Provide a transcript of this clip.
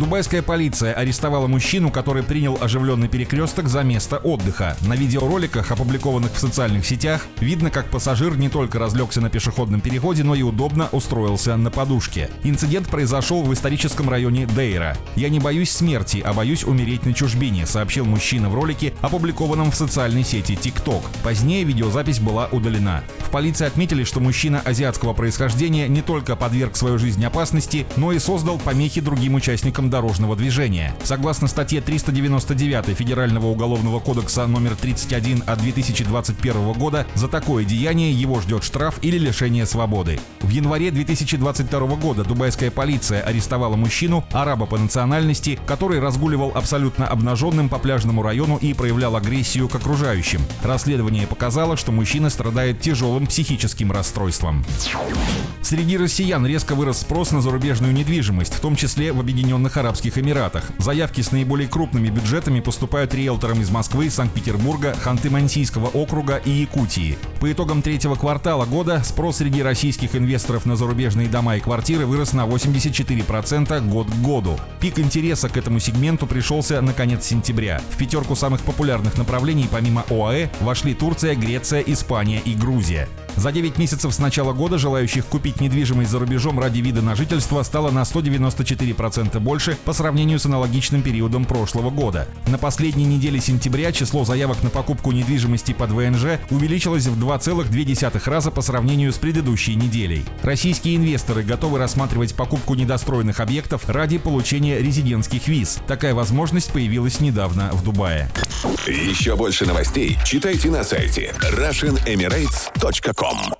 Дубайская полиция арестовала мужчину, который принял оживленный перекресток за место отдыха. На видеороликах, опубликованных в социальных сетях, видно, как пассажир не только разлегся на пешеходном переходе, но и удобно устроился на подушке. Инцидент произошел в историческом районе Дейра. «Я не боюсь смерти, а боюсь умереть на чужбине», сообщил мужчина в ролике, опубликованном в социальной сети TikTok. Позднее видеозапись была удалена. В полиции отметили, что мужчина азиатского происхождения не только подверг свою жизнь опасности, но и создал помехи другим участникам дорожного движения. Согласно статье 399 Федерального уголовного кодекса номер 31 от 2021 года, за такое деяние его ждет штраф или лишение свободы. В январе 2022 года дубайская полиция арестовала мужчину, араба по национальности, который разгуливал абсолютно обнаженным по пляжному району и проявлял агрессию к окружающим. Расследование показало, что мужчина страдает тяжелым психическим расстройством. Среди россиян резко вырос спрос на зарубежную недвижимость, в том числе в Объединенных Арабских Эмиратах. Заявки с наиболее крупными бюджетами поступают риэлторам из Москвы, Санкт-Петербурга, Ханты-Мансийского округа и Якутии. По итогам третьего квартала года спрос среди российских инвесторов на зарубежные дома и квартиры вырос на 84% год к году. Пик интереса к этому сегменту пришелся на конец сентября. В пятерку самых популярных направлений помимо ОАЭ вошли Турция, Греция, Испания и Грузия. За 9 месяцев с начала года желающих купить недвижимость за рубежом ради вида на жительство стало на 194% больше по сравнению с аналогичным периодом прошлого года. На последней неделе сентября число заявок на покупку недвижимости под ВНЖ увеличилось в 2,2 раза по сравнению с предыдущей неделей. Российские инвесторы готовы рассматривать покупку недостроенных объектов ради получения резидентских виз. Такая возможность появилась недавно в Дубае. Еще больше новостей читайте на сайте RussianEmirates.com From